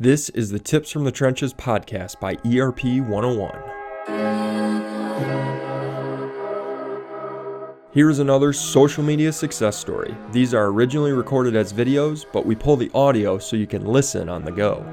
This is the Tips from the Trenches podcast by ERP 101. Here is another social media success story. These are originally recorded as videos, but we pull the audio so you can listen on the go.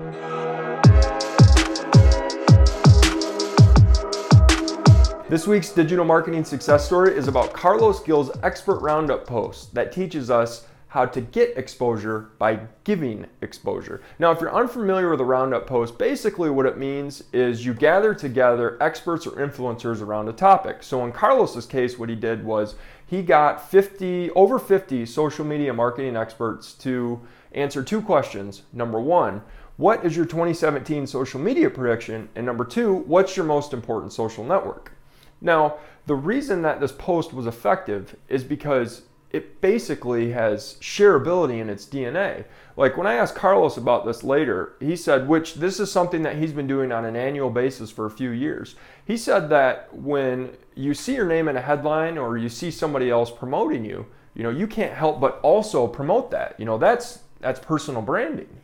This week's digital marketing success story is about Carlos Gil's expert roundup post that teaches us how to get exposure by giving exposure. Now, if you're unfamiliar with a roundup post, basically what it means is you gather together experts or influencers around a topic. So in Carlos's case, what he did was he got 50 over 50 social media marketing experts to answer two questions. Number 1, what is your 2017 social media prediction? And number 2, what's your most important social network? Now, the reason that this post was effective is because it basically has shareability in its DNA. Like when I asked Carlos about this later, he said, which this is something that he's been doing on an annual basis for a few years. He said that when you see your name in a headline or you see somebody else promoting you, you know, you can't help but also promote that. You know, that's that's personal branding.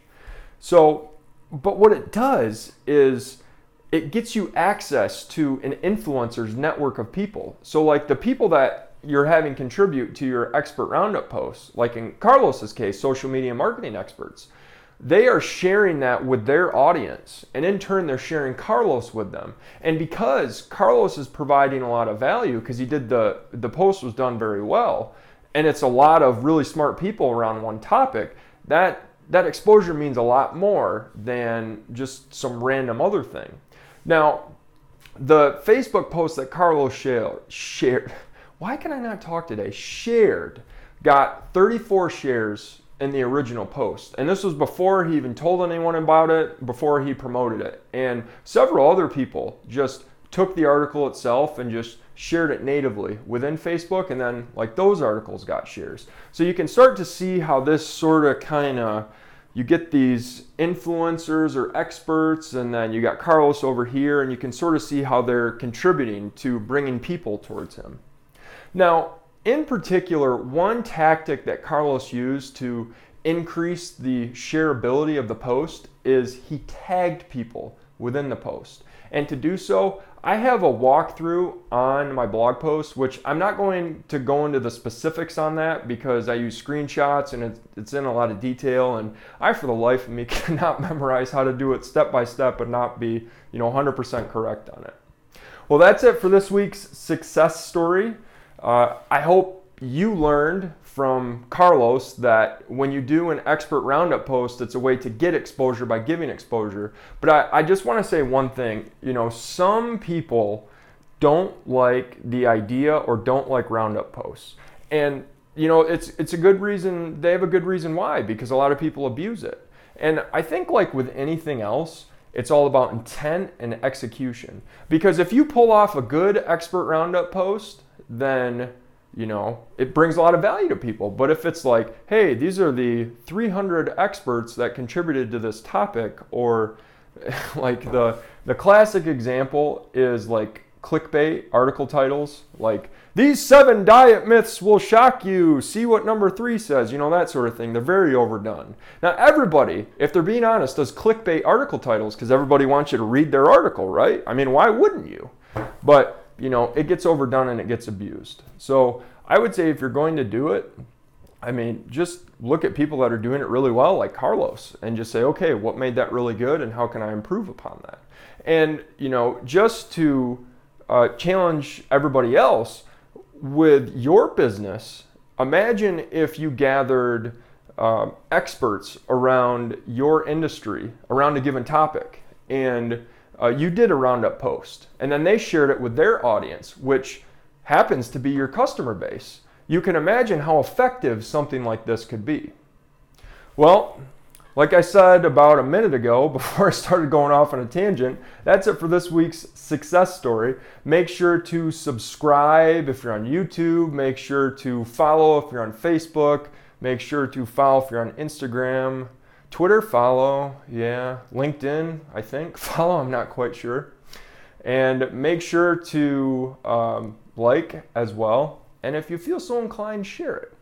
So, but what it does is it gets you access to an influencer's network of people. So like the people that you're having contribute to your expert roundup posts, like in Carlos's case, social media marketing experts. They are sharing that with their audience, and in turn, they're sharing Carlos with them. And because Carlos is providing a lot of value, because he did the the post was done very well, and it's a lot of really smart people around one topic, that that exposure means a lot more than just some random other thing. Now, the Facebook post that Carlos shared, shared why can I not talk today? Shared got 34 shares in the original post. And this was before he even told anyone about it, before he promoted it. And several other people just took the article itself and just shared it natively within Facebook. And then, like, those articles got shares. So you can start to see how this sort of kind of you get these influencers or experts, and then you got Carlos over here, and you can sort of see how they're contributing to bringing people towards him. Now, in particular, one tactic that Carlos used to increase the shareability of the post is he tagged people within the post. And to do so, I have a walkthrough on my blog post, which I'm not going to go into the specifics on that because I use screenshots and it's, in a lot of detail. And I, for the life of me, cannot memorize how to do it step by step and not be, you know, 100% correct on it. Well, that's it for this week's success story. Uh, I hope you learned from Carlos that when you do an expert roundup post, it's a way to get exposure by giving exposure. But I, I just want to say one thing. You know, some people don't like the idea or don't like roundup posts. And you know, it's it's a good reason they have a good reason why because a lot of people abuse it. And I think like with anything else, it's all about intent and execution. Because if you pull off a good expert roundup post, then you know it brings a lot of value to people but if it's like hey these are the 300 experts that contributed to this topic or like the the classic example is like clickbait article titles like these seven diet myths will shock you. See what number three says you know that sort of thing. They're very overdone. Now everybody if they're being honest does clickbait article titles because everybody wants you to read their article right? I mean why wouldn't you? But you know, it gets overdone and it gets abused. So I would say if you're going to do it, I mean, just look at people that are doing it really well, like Carlos, and just say, okay, what made that really good and how can I improve upon that? And, you know, just to uh, challenge everybody else with your business, imagine if you gathered uh, experts around your industry, around a given topic, and uh, you did a roundup post and then they shared it with their audience, which happens to be your customer base. You can imagine how effective something like this could be. Well, like I said about a minute ago before I started going off on a tangent, that's it for this week's success story. Make sure to subscribe if you're on YouTube, make sure to follow if you're on Facebook, make sure to follow if you're on Instagram. Twitter, follow. Yeah. LinkedIn, I think. Follow, I'm not quite sure. And make sure to um, like as well. And if you feel so inclined, share it.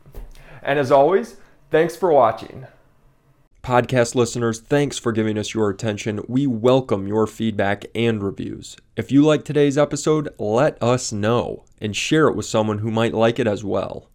And as always, thanks for watching. Podcast listeners, thanks for giving us your attention. We welcome your feedback and reviews. If you like today's episode, let us know and share it with someone who might like it as well.